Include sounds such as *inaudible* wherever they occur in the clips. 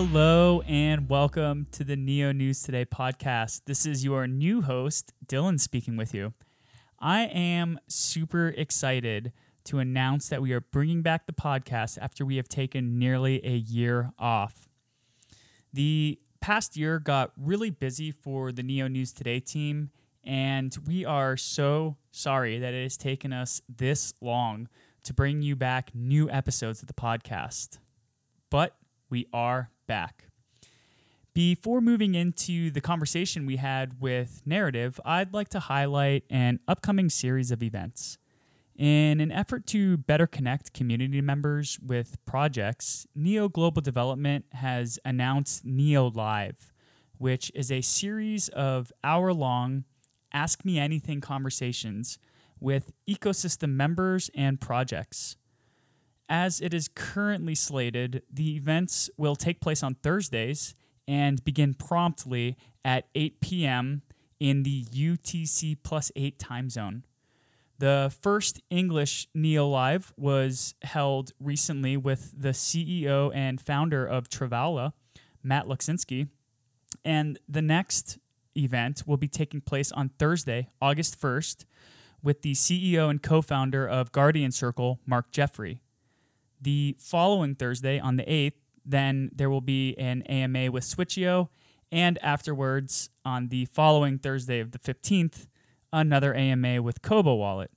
Hello and welcome to the Neo News Today podcast. This is your new host, Dylan, speaking with you. I am super excited to announce that we are bringing back the podcast after we have taken nearly a year off. The past year got really busy for the Neo News Today team, and we are so sorry that it has taken us this long to bring you back new episodes of the podcast. But we are back. Before moving into the conversation we had with Narrative, I'd like to highlight an upcoming series of events. In an effort to better connect community members with projects, Neo Global Development has announced Neo Live, which is a series of hour long Ask Me Anything conversations with ecosystem members and projects. As it is currently slated, the events will take place on Thursdays and begin promptly at 8 p.m. in the UTC plus 8 time zone. The first English Neo Live was held recently with the CEO and founder of Travala, Matt Luxinski, and the next event will be taking place on Thursday, August 1st, with the CEO and co founder of Guardian Circle, Mark Jeffrey. The following Thursday, on the 8th, then there will be an AMA with Switcheo. and afterwards, on the following Thursday of the 15th, another AMA with Cobo Wallet.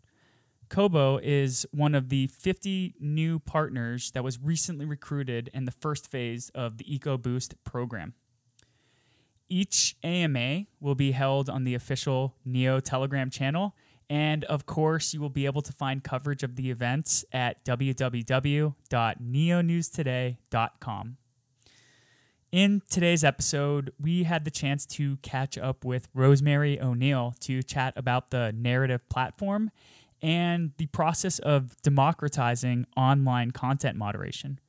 Cobo is one of the 50 new partners that was recently recruited in the first phase of the EcoBoost program. Each AMA will be held on the official Neo Telegram channel, and of course, you will be able to find coverage of the events at www.neonewstoday.com. In today's episode, we had the chance to catch up with Rosemary O'Neill to chat about the narrative platform and the process of democratizing online content moderation.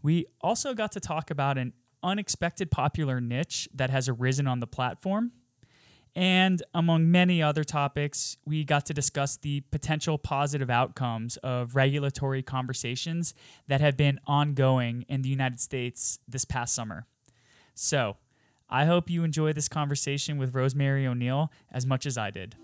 We also got to talk about an unexpected popular niche that has arisen on the platform. And among many other topics, we got to discuss the potential positive outcomes of regulatory conversations that have been ongoing in the United States this past summer. So, I hope you enjoy this conversation with Rosemary O'Neill as much as I did.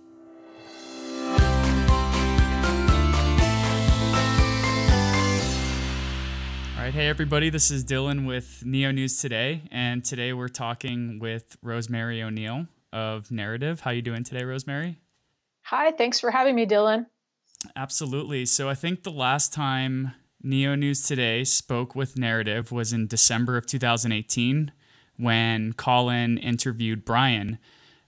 All right, hey everybody, this is Dylan with Neo News Today, and today we're talking with Rosemary O'Neill of Narrative. How you doing today, Rosemary? Hi, thanks for having me, Dylan. Absolutely. So I think the last time Neo News Today spoke with Narrative was in December of 2018 when Colin interviewed Brian.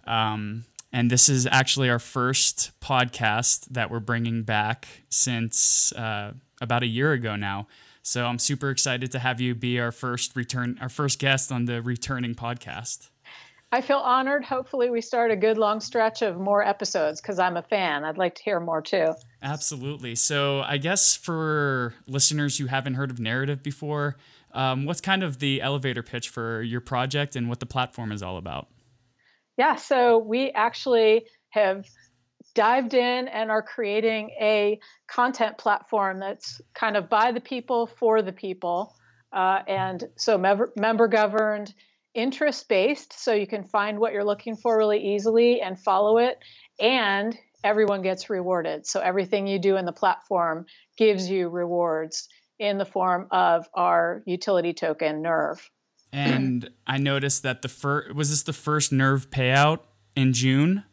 Um, and this is actually our first podcast that we're bringing back since uh, about a year ago now. So I'm super excited to have you be our first return, our first guest on the returning podcast. I feel honored. Hopefully, we start a good long stretch of more episodes because I'm a fan. I'd like to hear more too. Absolutely. So, I guess for listeners who haven't heard of Narrative before, um, what's kind of the elevator pitch for your project and what the platform is all about? Yeah, so we actually have dived in and are creating a content platform that's kind of by the people for the people. Uh, and so member, member governed, interest based, so you can find what you're looking for really easily and follow it. And everyone gets rewarded. So everything you do in the platform gives you rewards in the form of our utility token, Nerve. And I noticed that the first was this the first Nerve payout in June?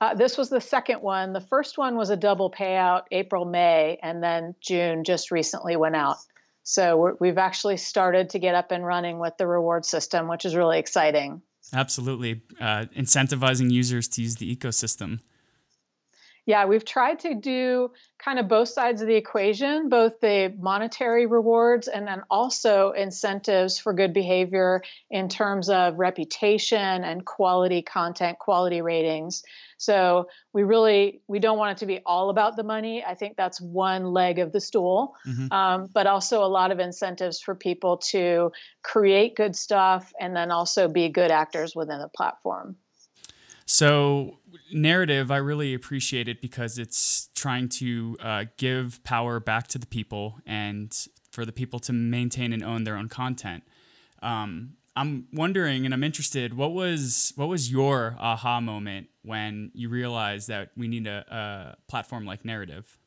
Uh, this was the second one. The first one was a double payout, April, May, and then June just recently went out. So we have actually started to get up and running with the reward system, which is really exciting. Absolutely. Uh, incentivizing users to use the ecosystem. Yeah, we've tried to do kind of both sides of the equation, both the monetary rewards and then also incentives for good behavior in terms of reputation and quality content, quality ratings. So we really we don't want it to be all about the money. I think that's one leg of the stool, mm-hmm. um, but also a lot of incentives for people to create good stuff and then also be good actors within the platform. So narrative, I really appreciate it because it's trying to uh, give power back to the people and for the people to maintain and own their own content. Um, I'm wondering, and I'm interested. What was what was your aha moment when you realized that we need a, a platform like Narrative?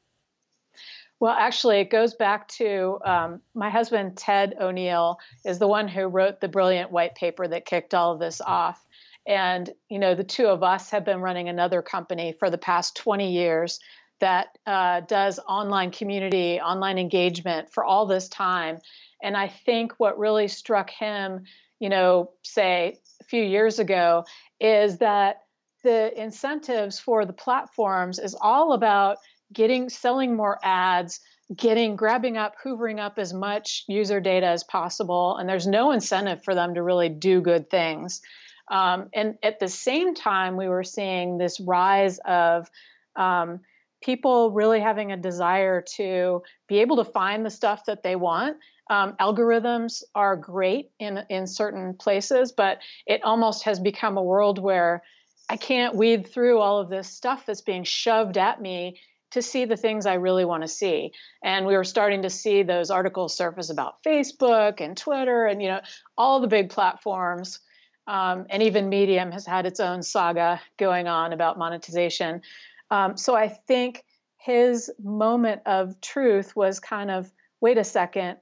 Well, actually, it goes back to um, my husband, Ted O'Neill, is the one who wrote the brilliant white paper that kicked all of this off. And, you know, the two of us have been running another company for the past 20 years that uh, does online community, online engagement for all this time. And I think what really struck him, you know, say a few years ago, is that the incentives for the platforms is all about getting selling more ads getting grabbing up hoovering up as much user data as possible and there's no incentive for them to really do good things. Um, and at the same time we were seeing this rise of um, people really having a desire to be able to find the stuff that they want um, algorithms are great in in certain places but it almost has become a world where I can't weed through all of this stuff that's being shoved at me to see the things I really want to see. And we were starting to see those articles surface about Facebook and Twitter and you know all the big platforms. Um, and even Medium has had its own saga going on about monetization. Um, so I think his moment of truth was kind of wait a second,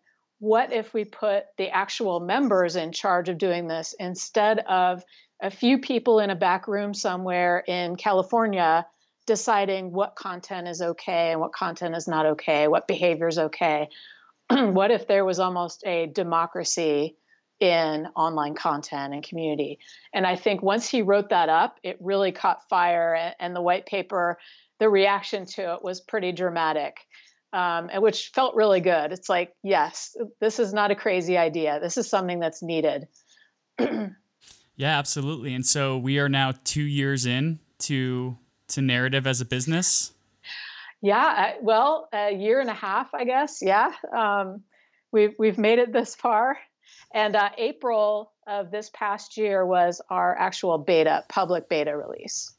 what if we put the actual members in charge of doing this instead of a few people in a back room somewhere in California deciding what content is okay and what content is not okay, what behavior is okay. *clears throat* what if there was almost a democracy in online content and community? And I think once he wrote that up, it really caught fire, and the white paper, the reaction to it was pretty dramatic. Um, which felt really good. It's like, yes, this is not a crazy idea. This is something that's needed. *clears throat* yeah, absolutely. And so we are now two years in to to narrative as a business? Yeah, well, a year and a half, I guess. Yeah, um, we've we've made it this far, and uh, April of this past year was our actual beta, public beta release.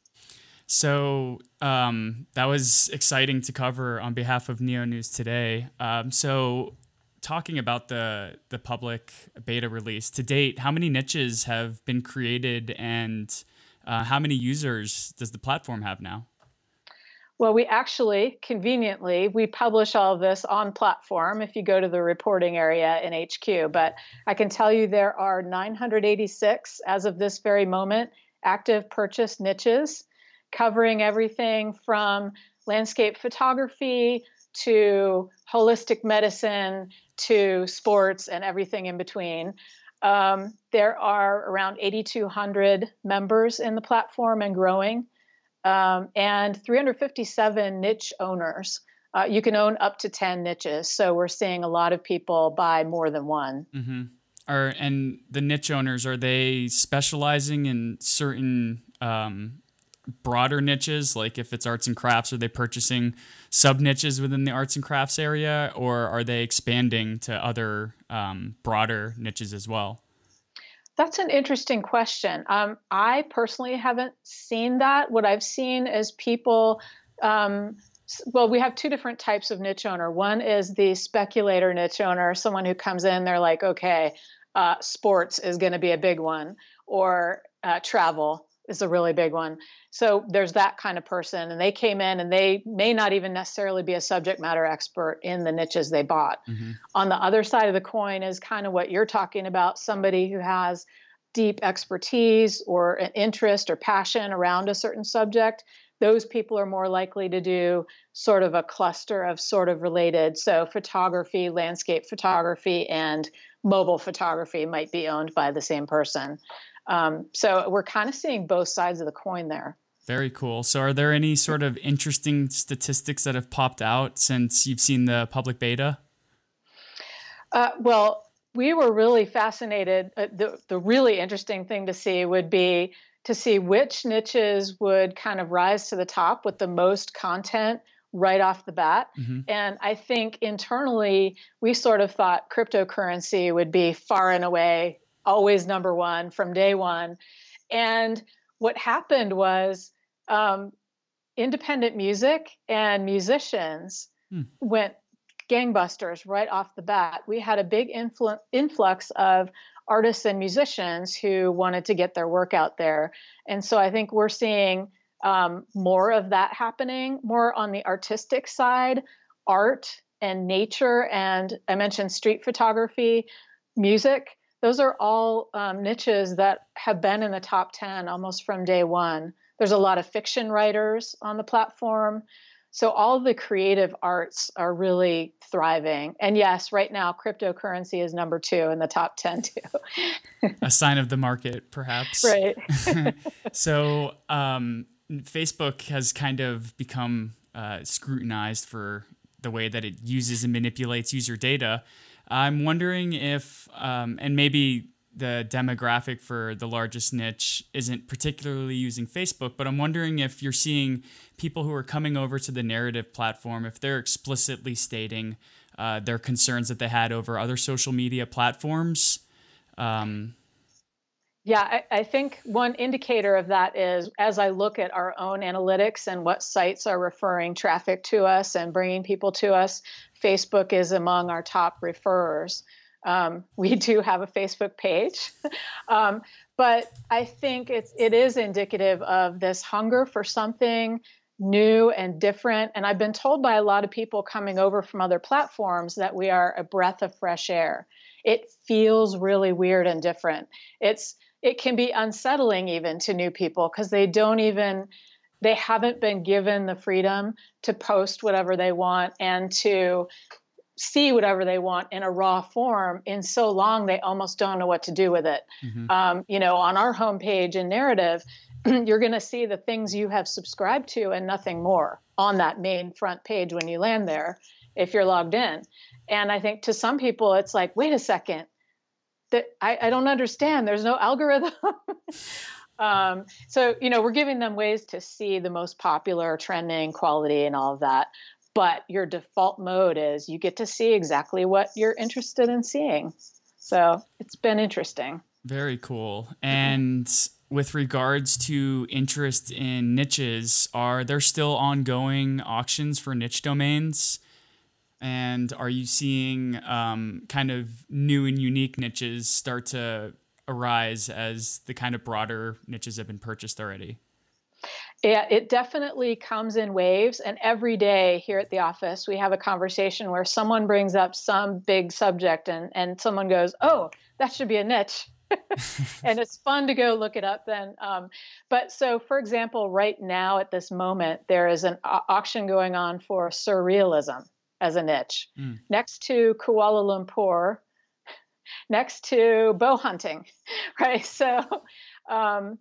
So um, that was exciting to cover on behalf of Neo News today. Um, so, talking about the the public beta release to date, how many niches have been created and uh, how many users does the platform have now? Well, we actually conveniently we publish all of this on platform if you go to the reporting area in HQ. But I can tell you there are 986 as of this very moment active purchase niches covering everything from landscape photography to holistic medicine to sports and everything in between. Um, there are around 8,200 members in the platform and growing, um, and 357 niche owners. Uh, you can own up to 10 niches, so we're seeing a lot of people buy more than one. Mm-hmm. Are and the niche owners are they specializing in certain um, broader niches like if it's arts and crafts are they purchasing sub niches within the arts and crafts area or are they expanding to other um, broader niches as well? That's an interesting question. Um, i personally haven't seen that. What i've seen is people um, well we have two different types of niche owner. One is the speculator niche owner someone who comes in they're like okay uh, sports is going to be a big one or uh, travel is a really big one. So there's that kind of person, and they came in and they may not even necessarily be a subject matter expert in the niches they bought. Mm-hmm. On the other side of the coin is kind of what you're talking about somebody who has deep expertise or an interest or passion around a certain subject. Those people are more likely to do sort of a cluster of sort of related. So, photography, landscape photography, and mobile photography might be owned by the same person. Um, so we're kind of seeing both sides of the coin there. Very cool. So, are there any sort of interesting statistics that have popped out since you've seen the public beta? Uh, well, we were really fascinated. Uh, the, the really interesting thing to see would be to see which niches would kind of rise to the top with the most content right off the bat. Mm-hmm. And I think internally, we sort of thought cryptocurrency would be far and away always number one from day one. And what happened was um, independent music and musicians hmm. went gangbusters right off the bat. We had a big influ- influx of artists and musicians who wanted to get their work out there. And so I think we're seeing um, more of that happening, more on the artistic side, art and nature. And I mentioned street photography, music. Those are all um, niches that have been in the top 10 almost from day one. There's a lot of fiction writers on the platform. So all the creative arts are really thriving. And yes, right now cryptocurrency is number 2 in the top 10 too. *laughs* a sign of the market perhaps. Right. *laughs* *laughs* so um, Facebook has kind of become uh, scrutinized for the way that it uses and manipulates user data. I'm wondering if, um, and maybe the demographic for the largest niche isn't particularly using Facebook, but I'm wondering if you're seeing people who are coming over to the narrative platform, if they're explicitly stating uh, their concerns that they had over other social media platforms. Um, yeah, I, I, think one indicator of that is as I look at our own analytics and what sites are referring traffic to us and bringing people to us, Facebook is among our top referrers. Um, *laughs* we do have a Facebook page, *laughs* um, but I think it's it is indicative of this hunger for something new and different. And I've been told by a lot of people coming over from other platforms that we are a breath of fresh air. It feels really weird and different. It's it can be unsettling even to new people because they don't even they haven't been given the freedom to post whatever they want and to see whatever they want in a raw form in so long they almost don't know what to do with it. Mm-hmm. Um, you know, on our homepage and narrative, *clears throat* you're going to see the things you have subscribed to and nothing more on that main front page when you land there if you're logged in. And I think to some people, it's like, wait a second, that I, I don't understand. There's no algorithm. *laughs* um, so, you know, we're giving them ways to see the most popular trending quality and all of that but your default mode is you get to see exactly what you're interested in seeing. So it's been interesting. Very cool. And with regards to interest in niches, are there still ongoing auctions for niche domains? And are you seeing um, kind of new and unique niches start to arise as the kind of broader niches have been purchased already? Yeah, it definitely comes in waves. And every day here at the office, we have a conversation where someone brings up some big subject and, and someone goes, Oh, that should be a niche. *laughs* and it's fun to go look it up then. Um, but so, for example, right now at this moment, there is an auction going on for surrealism as a niche mm. next to Kuala Lumpur, *laughs* next to bow hunting, *laughs* right? So, um,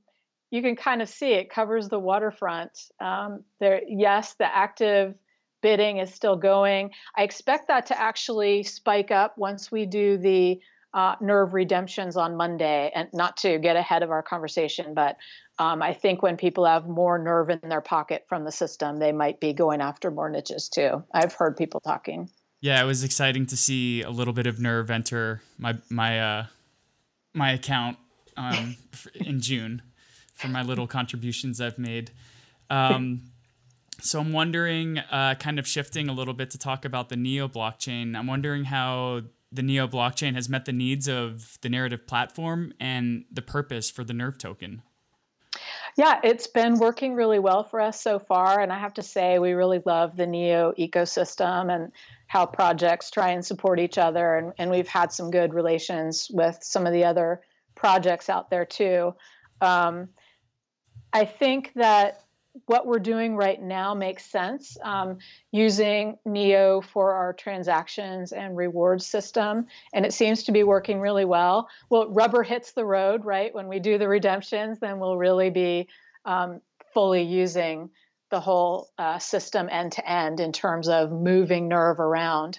you can kind of see it covers the waterfront. Um, there, yes, the active bidding is still going. I expect that to actually spike up once we do the uh, nerve redemptions on Monday, and not to get ahead of our conversation, but um, I think when people have more nerve in their pocket from the system, they might be going after more niches too. I've heard people talking. Yeah, it was exciting to see a little bit of nerve enter my my uh, my account um, *laughs* in June for my little contributions I've made. Um, so I'm wondering, uh, kind of shifting a little bit to talk about the Neo blockchain. I'm wondering how the Neo blockchain has met the needs of the narrative platform and the purpose for the Nerve token. Yeah, it's been working really well for us so far. And I have to say, we really love the NEO ecosystem and how projects try and support each other. And, and we've had some good relations with some of the other projects out there too. Um, I think that what we're doing right now makes sense um, using neo for our transactions and reward system and it seems to be working really well. Well rubber hits the road right? When we do the redemptions then we'll really be um, fully using the whole uh, system end to end in terms of moving nerve around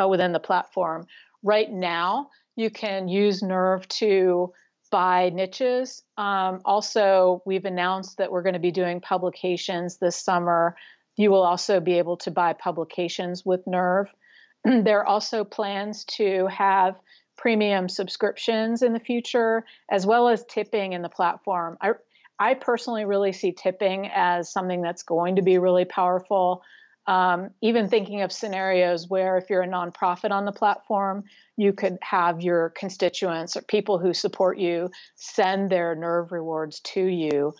uh, within the platform. Right now you can use nerve to by niches. Um, also, we've announced that we're going to be doing publications this summer. You will also be able to buy publications with Nerve. *clears throat* there are also plans to have premium subscriptions in the future, as well as tipping in the platform. I, I personally really see tipping as something that's going to be really powerful. Um, even thinking of scenarios where if you're a nonprofit on the platform, you could have your constituents or people who support you send their nerve rewards to you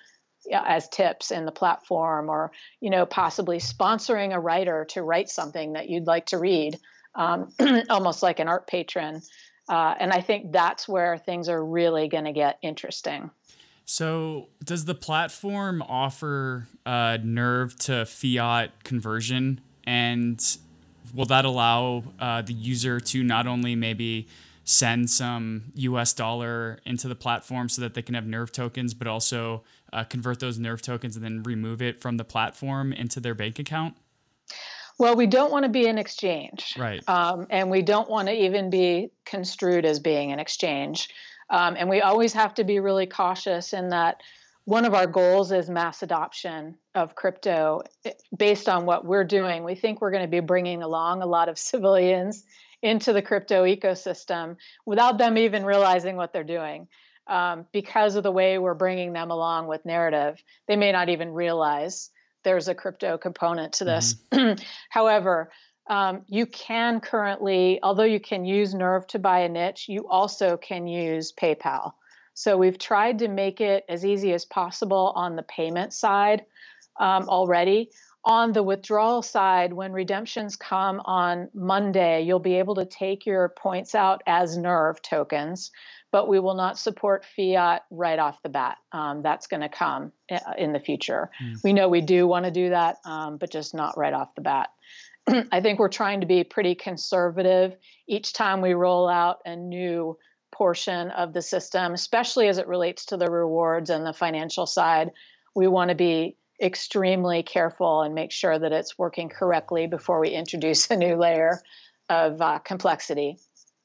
as tips in the platform or you know possibly sponsoring a writer to write something that you'd like to read um, *clears throat* almost like an art patron. Uh, and i think that's where things are really going to get interesting so does the platform offer uh, nerve to fiat conversion and will that allow uh, the user to not only maybe send some us dollar into the platform so that they can have nerve tokens but also uh, convert those nerve tokens and then remove it from the platform into their bank account? Well, we don't want to be an exchange. Right. Um, and we don't want to even be construed as being an exchange. Um, and we always have to be really cautious in that one of our goals is mass adoption of crypto eh, based on what we're doing. We think we're going to be bringing along a lot of *laughs* civilians into the crypto ecosystem without them even realizing what they're doing um, because of the way we're bringing them along with narrative. They may not even realize there's a crypto component to this. Mm-hmm. *clears throat* However, um, you can currently, although you can use Nerve to buy a niche, you also can use PayPal. So we've tried to make it as easy as possible on the payment side um, already. On the withdrawal side, when redemptions come on Monday, you'll be able to take your points out as Nerve tokens but we will not support fiat right off the bat. Um, that's going to come uh, in the future. Mm. We know we do want to do that, um, but just not right off the bat. *clears throat* I think we're trying to be pretty conservative each time we roll out a new portion of the system, especially as it relates to the rewards and the financial side. We want to be extremely careful and make sure that it's working correctly before we introduce a new layer of uh, complexity.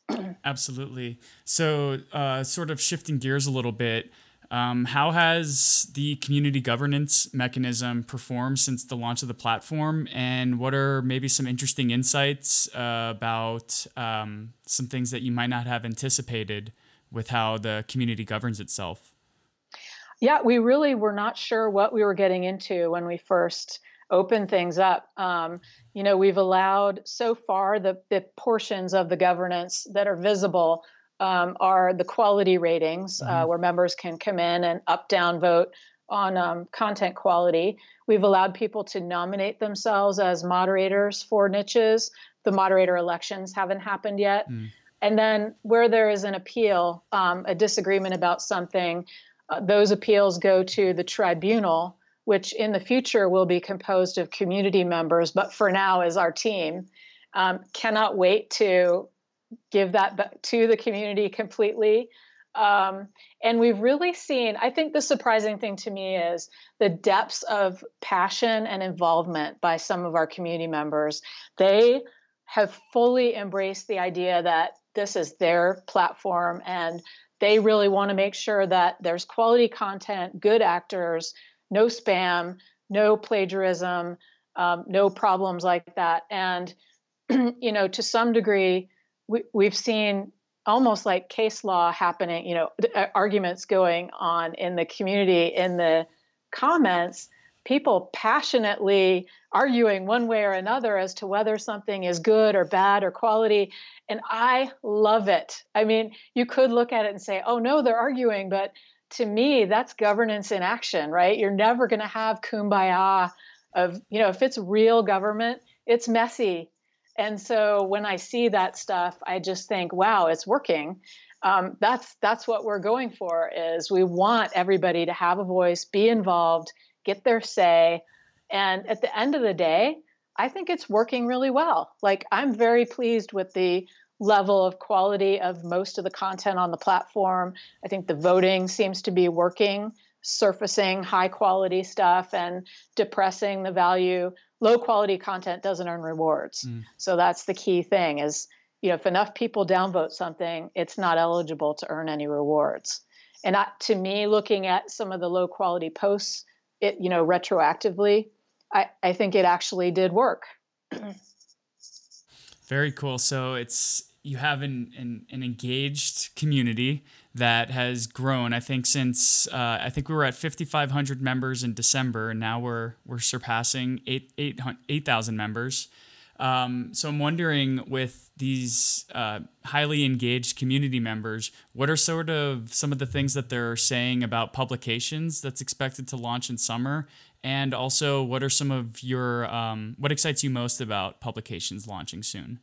*clears throat* Absolutely. So, uh, sort of shifting gears a little bit, um, how has the community governance mechanism performed since the launch of the platform? And what are maybe some interesting insights uh, about um, some things that you might not have anticipated with how the community governs itself? Yeah, we really were not sure what we were getting into when we first open things up. Um, you know, we've allowed so far the, the portions of the governance that are visible um, are the quality ratings, uh, mm-hmm. uh, where members can come in and up down vote on um, content quality. We've allowed people to nominate themselves as moderators for niches. The moderator elections haven't happened yet. Mm. And then where there is an appeal, um, a disagreement about something, uh, those appeals go to the tribunal which in the future will be composed of community members, but for now is our team. Um, cannot wait to give that to the community completely. Um, and we've really seen, I think the surprising thing to me is the depths of passion and involvement by some of our community members. They have fully embraced the idea that this is their platform and they really want to make sure that there's quality content, good actors, no spam, no plagiarism, um, no problems like that. And, *clears throat* you know, to some degree, we, we've seen almost like case law happening, you know, uh, arguments going on in the community, in the comments, people passionately arguing one way or another as to whether something is good or bad or quality. And I love it. I mean, you could look at it and say, oh, no, they're arguing, but to me, that's governance in action, right? You're never going to have kumbaya of, you know, if it's real government, it's messy. And so when I see that stuff, I just think, wow, it's working. Um, that's that's what we're going for. Is we want everybody to have a voice, be involved, get their say, and at the end of the day, I think it's working really well. Like I'm very pleased with the level of quality of most of the content on the platform. I think the voting seems to be working, surfacing high quality stuff and depressing the value. Low quality content doesn't earn rewards. Mm. So that's the key thing is, you know, if enough people downvote something, it's not eligible to earn any rewards. And I, to me, looking at some of the low quality posts, it, you know, retroactively, I, I think it actually did work. Very cool. So it's you have an, an, an, engaged community that has grown. I think since uh, I think we were at 5,500 members in December, and now we're we're surpassing 8,000 8, members. Um, so I'm wondering, with these uh, highly engaged community members, what are sort of some of the things that they're saying about publications that's expected to launch in summer, and also what are some of your um, what excites you most about publications launching soon?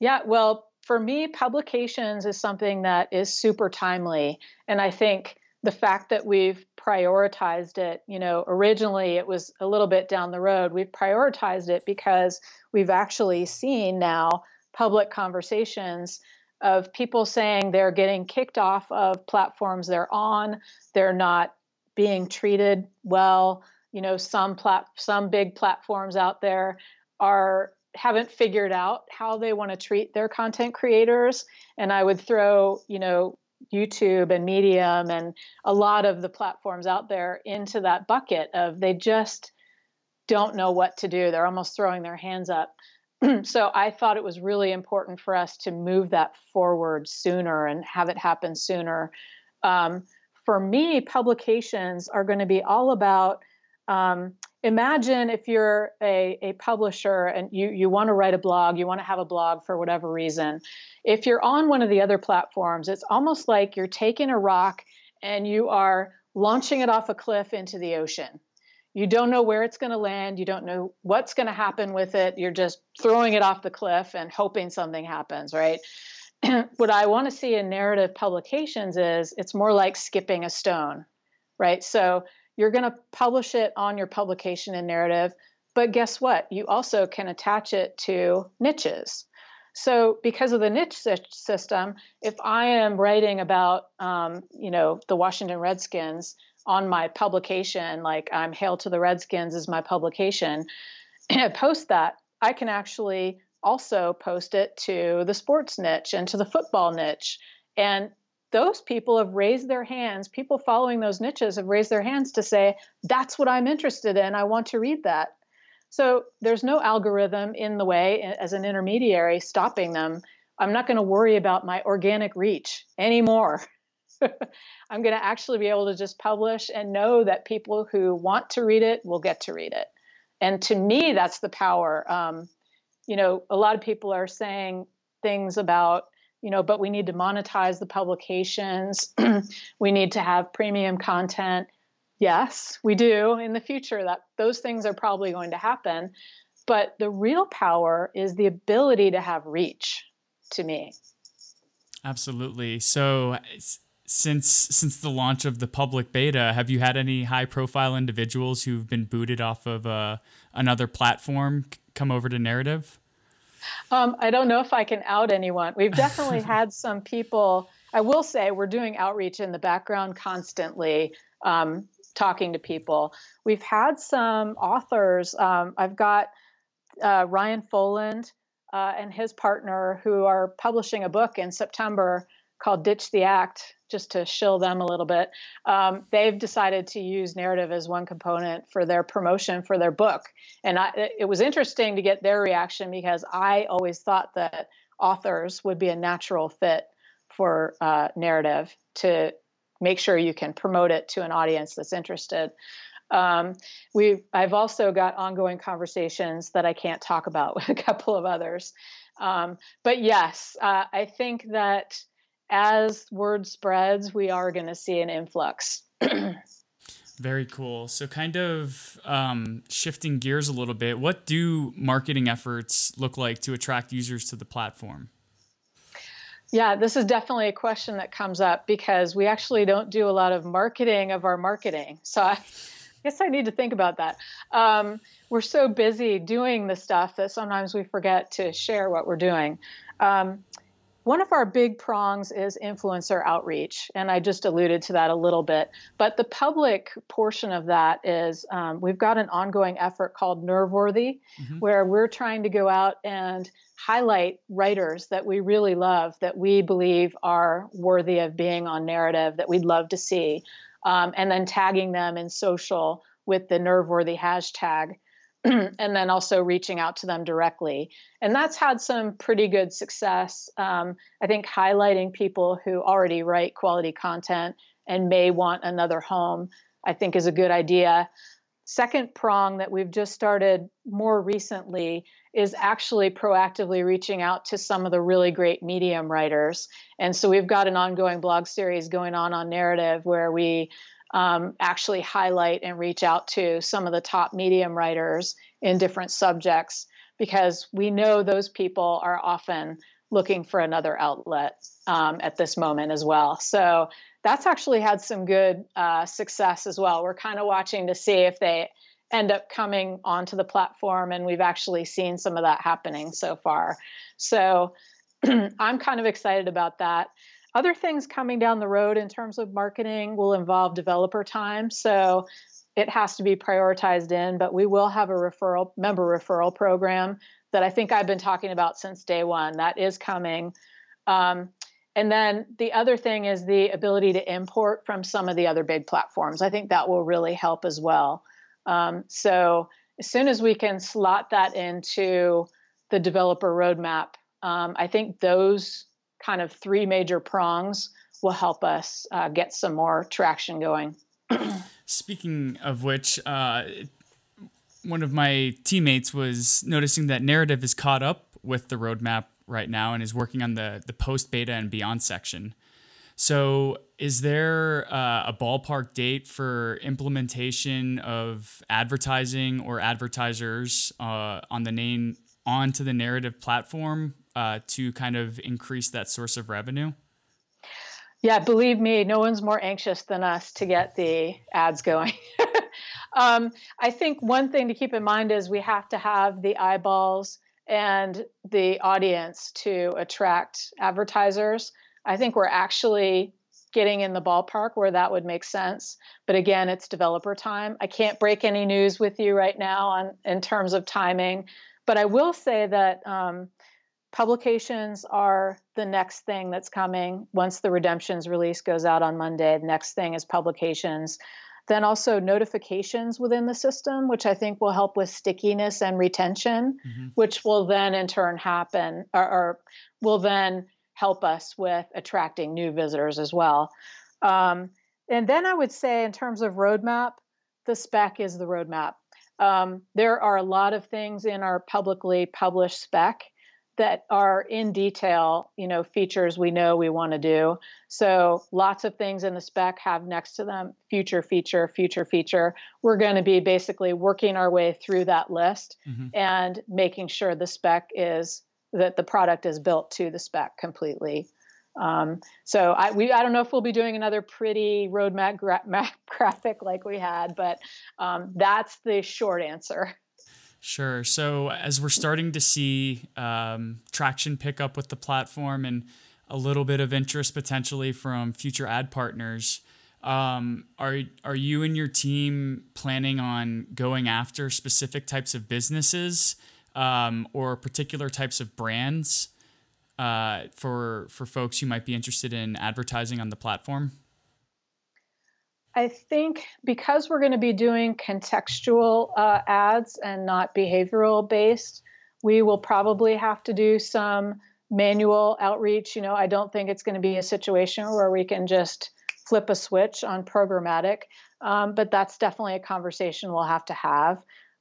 Yeah, well, for me, publications is something that is super timely, and I think the fact that we've prioritized it, you know, originally it was a little bit down the road. We've prioritized it because we've actually seen now public conversations of people saying they're getting kicked off of platforms they're on, they're not being treated well. You know, some plat- some big platforms out there are haven't figured out how they want to treat their content creators and i would throw you know YouTube and Medium and a lot of the platforms out there into that bucket of they just don't know what to do. They're almost throwing their hands up. *clears throat* so I thought it was really important for us to move that forward sooner and have it happen sooner. Um, for me, publications are going to be all about um, imagine if you're a, a publisher and you, you want to write a blog, you want to have a blog for whatever reason. If you're on one of the other platforms, it's almost like you're taking a rock and you are launching it off a cliff into the ocean. You don't know where it's going to land. You don't know what's going to happen with it. You're just throwing it off the cliff and hoping something happens, right? *clears throat* what I want to see in narrative publications is it's more like skipping a stone, right? So you're going to publish it on your publication and narrative, but guess what? You also can attach it to niches. So, because of the niche system, if I am writing about, um, you know, the Washington Redskins on my publication, like I'm "Hail to the Redskins" is my publication, *clears throat* and I post that, I can actually also post it to the sports niche and to the football niche, and those people have raised their hands. People following those niches have raised their hands to say, that's what I'm interested in. I want to read that. So there's no algorithm in the way as an intermediary stopping them. I'm not going to worry about my organic reach anymore. *laughs* I'm going to actually be able to just publish and know that people who want to read it will get to read it. And to me, that's the power. Um, you know, a lot of people are saying things about you know, but we need to monetize the publications. *clears throat* we need to have premium content. Yes, we do in the future that those things are probably going to happen. But the real power is the ability to have reach to me. Absolutely. So since since the launch of the public beta, have you had any high profile individuals who've been booted off of uh, another platform come over to Narrative? Um, I don't know if I can out anyone. We've definitely *laughs* had some people. I will say we're doing outreach in the background constantly, um, talking to people. We've had some authors. Um, I've got uh, Ryan Foland uh, and his partner who are publishing a book in September called Ditch the Act just to shill them a little bit, um, they've decided to use narrative as one component for their promotion for their book. And I, it was interesting to get their reaction because I always thought that authors would be a natural fit for uh, narrative to make sure you can promote it to an audience that's interested. Um, we I've also got ongoing conversations that I can't talk about *laughs* with a couple of others. Um, but yes, uh, I think that as word spreads, we are going to see an influx. *clears throat* Very cool. So, kind of um, shifting gears a little bit, what do marketing efforts look like to attract users to the platform? Yeah, this is definitely a question that comes up because we actually don't do a lot of marketing of our marketing. So, I *laughs* guess I need to think about that. Um, we're so busy doing the stuff that sometimes we forget to share what we're doing. Um, one of our big prongs is influencer outreach, and I just alluded to that a little bit. But the public portion of that is um, we've got an ongoing effort called Nerveworthy, mm-hmm. where we're trying to go out and highlight writers that we really love, that we believe are worthy of being on narrative, that we'd love to see, um, and then tagging them in social with the Nerveworthy hashtag. *clears throat* and then also reaching out to them directly. And that's had some pretty good success. Um, I think highlighting people who already write quality content and may want another home, I think is a good idea. Second prong that we've just started more recently is actually proactively reaching out to some of the really great medium writers. And so we've got an ongoing blog series going on on narrative where we um, actually highlight and reach out to some of the top medium writers in different subjects because we know those people are often looking for another outlet um, at this moment as well. So that's actually had some good uh, success as well. We're kind of watching to see if they end up coming onto the platform, and we've actually seen some of that happening so far. So *clears throat* I'm kind of excited about that. Other things coming down the road in terms of marketing will involve developer time. So it has to be prioritized in, but we will have a referral member referral program that I think I've been talking about since day one. That is coming. Um, and then the other thing is the ability to import from some of the other big platforms. I think that will really help as well. Um, so as soon as we can slot that into the developer roadmap, um, I think those kind of three major prongs will help us uh, get some more traction going. *clears throat* Speaking of which, uh, one of my teammates was noticing that narrative is caught up with the roadmap right now and is working on the the post beta and beyond section. So, is there uh, a ballpark date for implementation of advertising or advertisers uh, on the name onto the narrative platform uh, to kind of increase that source of revenue? Yeah, believe me, no one's more anxious than us to get the ads going. *laughs* um, I think one thing to keep in mind is we have to have the eyeballs and the audience to attract advertisers. I think we're actually getting in the ballpark where that would make sense. But again, it's developer time. I can't break any news with you right now on in terms of timing, but I will say that um, publications are the next thing that's coming once the redemptions release goes out on Monday. The next thing is publications. Then also notifications within the system, which I think will help with stickiness and retention, mm-hmm. which will then in turn happen or, or, will then help us with attracting new visitors as well. Um, and then I would say, in terms of roadmap, the spec is the roadmap. Um, there are a lot of things in our publicly published spec that are in detail, you know, features we know we want to do. So lots of things in the spec have next to them future feature, future feature. We're going to be basically working our way through that list mm-hmm. and making sure the spec is that the product is built to the spec completely. Um, so I we I don't know if we'll be doing another pretty roadmap gra- *laughs* graphic like we had, but um, that's the short answer. Sure. So as we're starting to see um, traction pick up with the platform and a little bit of interest potentially from future ad partners, um, are are you and your team planning on going after specific types of businesses um, or particular types of brands uh, for for folks who might be interested in advertising on the platform? I think because we're going to be doing contextual uh, ads and not behavioral based, we will probably have to do some manual outreach. You know, I don't think it's going to be a situation where we can just flip a switch on programmatic, um, but that's definitely a conversation we'll have to have.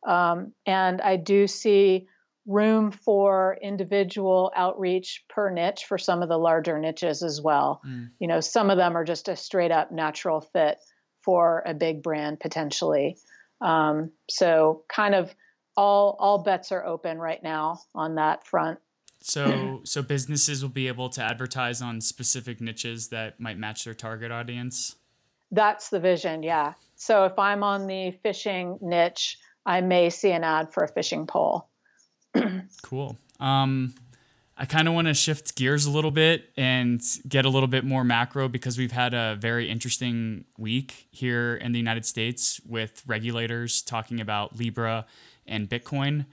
Um, and I do see room for individual outreach per niche for some of the larger niches as well. Mm. You know, some of them are just a straight up natural fit for a big brand potentially. Um, so kind of all all bets are open right now on that front. So *clears throat* so businesses will be able to advertise on specific niches that might match their target audience. That's the vision, yeah. So if I'm on the fishing niche, I may see an ad for a fishing pole. Cool. Um, I kind of want to shift gears a little bit and get a little bit more macro because we've had a very interesting week here in the United States with regulators talking about Libra and Bitcoin.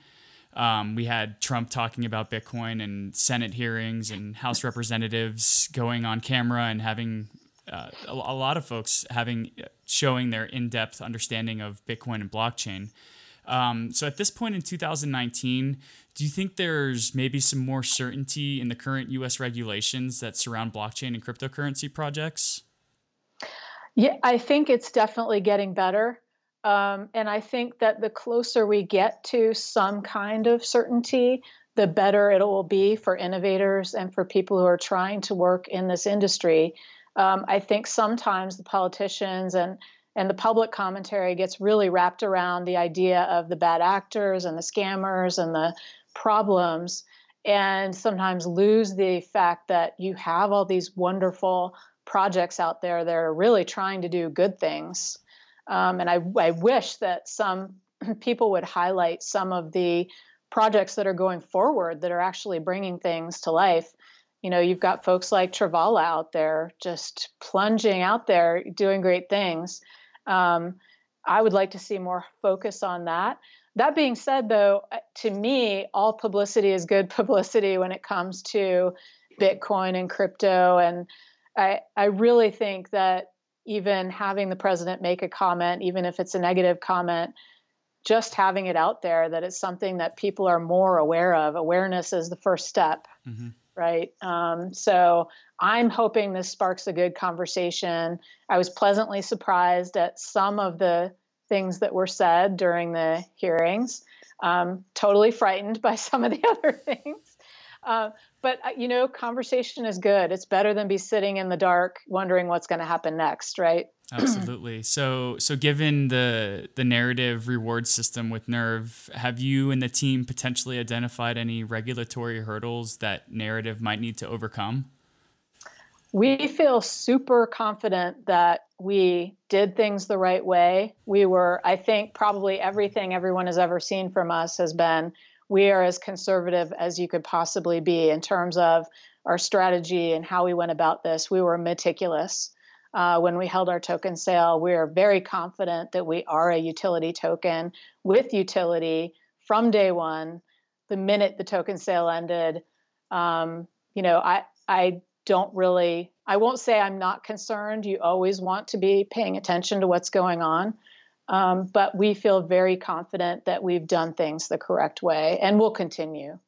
Um, we had Trump talking about Bitcoin and Senate hearings and House representatives going on camera and having uh, a, a, lot of folks having showing their in-depth understanding of Bitcoin and blockchain. Um, so at this point in 2019, do you think there's maybe some more certainty in the current U.S. regulations that surround blockchain and cryptocurrency projects? Yeah, I think it's definitely getting better. Um, and I think that the closer we get to some kind of certainty, the better it will be for innovators and for people who are trying to work in this industry. Um, I think sometimes the politicians and and the public commentary gets really wrapped around the idea of the bad actors and the scammers and the problems, and sometimes lose the fact that you have all these wonderful projects out there that are really trying to do good things. Um, and I, I wish that some *clears throat* people would highlight some of the projects that are going forward that are actually bringing things to life. You know, you've got folks like Travala out there just plunging out there, doing great things. Um, I would like to see more focus on that. That being said, though, uh, to me, all publicity is good *laughs* publicity when it comes to Bitcoin and crypto. And I, I really think that even having the president make a comment, even if it's a negative comment, just having it out there that it's something that people are more aware of. Awareness is the first step, mm-hmm. Right? Um, so I'm hoping this sparks a good conversation. I was pleasantly surprised at some of the things that were said during the hearings. Um, totally frightened by some of the *laughs* other things. Uh, but uh, you know, conversation is good. It's better than be sitting in the dark wondering what's going to happen next, right? *clears throat* Absolutely. so, so given the the narrative reward system with Nerve, have you and the team potentially identified any regulatory hurdles that narrative might need to overcome? We feel super confident that we did things the right way. We were, I think, probably everything everyone has ever seen from us has been we are as conservative as you could possibly be in terms of our strategy and how we went about this. We were meticulous. Uh, when we held our token sale, we are very confident that we are a utility token with utility from day one. The minute the token sale ended, um, you know, I I don't really I won't say I'm not concerned. You always want to be paying attention to what's going on. Um, but we feel very confident that we've done things the correct way and we'll continue.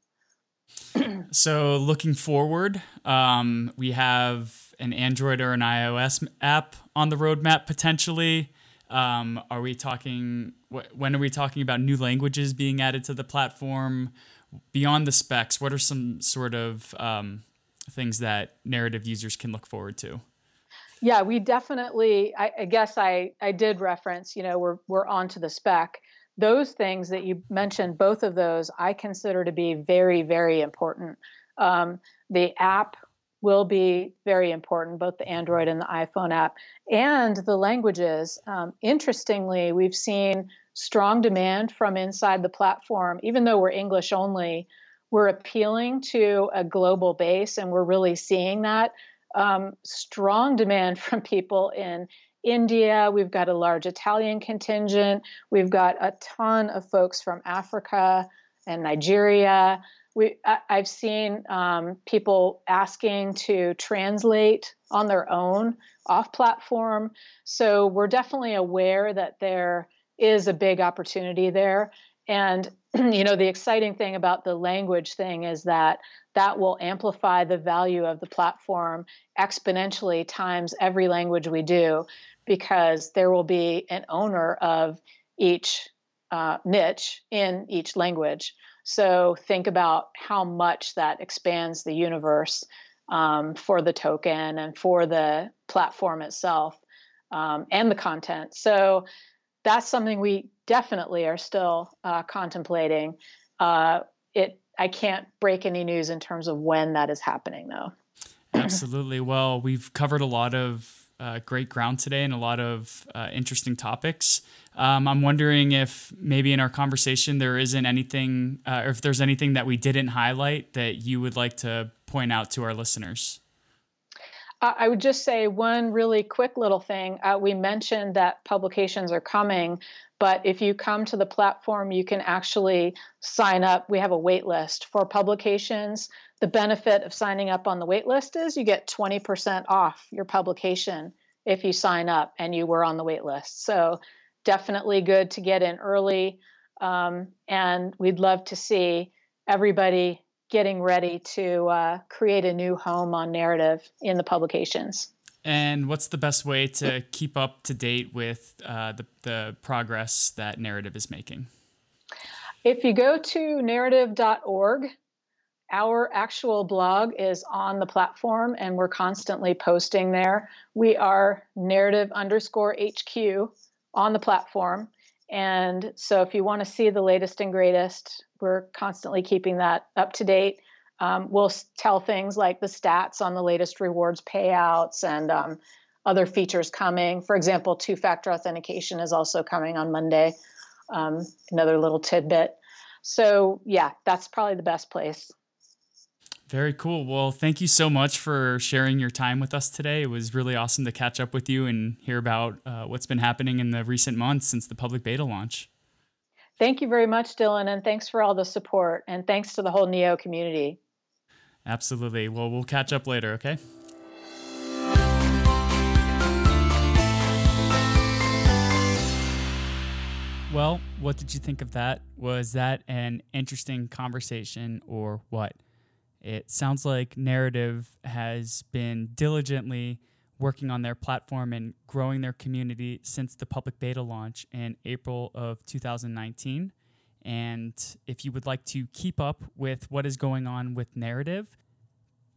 *clears throat* so, looking forward, um, we have an Android or an iOS app on the roadmap potentially. Um, are we talking? Wh- when are we talking about new languages being added to the platform? Beyond the specs, what are some sort of um, things that narrative users can look forward to? Yeah, we definitely. I, I, guess I I did reference. You know, we're we're on to the spec. Those things that you mentioned, both of those, I consider to be very very important. Um, the app will be very important, both the Android and the iPhone app, and the languages. Um, interestingly, we've seen strong demand from inside the platform, even though we're English only. We're appealing to a global base, and we're really seeing that um, strong demand from people in India. We've got a large Italian contingent. We've got a ton of folks from Africa and Nigeria. We, I, have seen um, people asking to translate on their own off platform. So we're definitely aware that there is a big opportunity there. And *clears throat* you know, the exciting thing about the language thing is that that will amplify the value of the platform exponentially times every language we do because there will be an owner of each uh, niche in each language. So think about how much that expands the universe um, for the token and for the platform itself um, and the content. So that's something we definitely are still uh, contemplating. Uh, it I can't break any news in terms of when that is happening, though. *clears throat* Absolutely. Well, we've covered a lot of uh, great ground today and a lot of uh, interesting topics. Um, I'm wondering if maybe in our conversation there isn't anything, uh, or if there's anything that we didn't highlight that you would like to point out to our listeners. I would just say one really quick little thing. Uh, we mentioned that publications are coming, but if you come to the platform, you can actually sign up. We have a wait list for publications. The benefit of signing up on the wait list is you get 20% off your publication if you sign up and you were on the wait list. So definitely good to get in early. Um, and we'd love to see everybody getting ready to uh, create a new home on narrative in the publications. And what's the best way to keep up to date with uh, the, the progress that Narrative is making? If you go to narrative.org, our actual blog is on the platform and we're constantly posting there. We are narrative underscore HQ on the platform. And so if you want to see the latest and greatest, we're constantly keeping that up to date. Um, we'll tell things like the stats on the latest rewards payouts and um, other features coming. For example, two factor authentication is also coming on Monday. Um, another little tidbit. So, yeah, that's probably the best place. Very cool. Well, thank you so much for sharing your time with us today. It was really awesome to catch up with you and hear about uh, what's been happening in the recent months since the public beta launch. Thank you very much, Dylan, and thanks for all the support. And thanks to the whole NEO community. Absolutely. Well, we'll catch up later, okay? Well, what did you think of that? Was that an interesting conversation or what? It sounds like Narrative has been diligently working on their platform and growing their community since the public beta launch in April of 2019. And if you would like to keep up with what is going on with Narrative,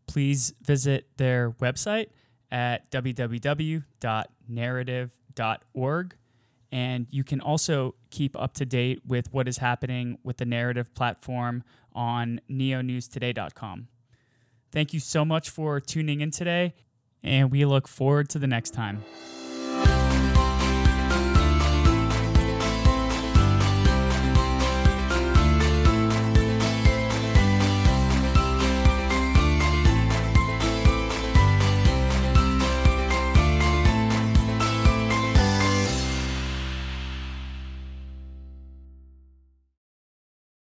please visit their website at www.narrative.org. And you can also keep up to date with what is happening with the Narrative platform on neonewstoday.com. Thank you so much for tuning in today, and we look forward to the next time.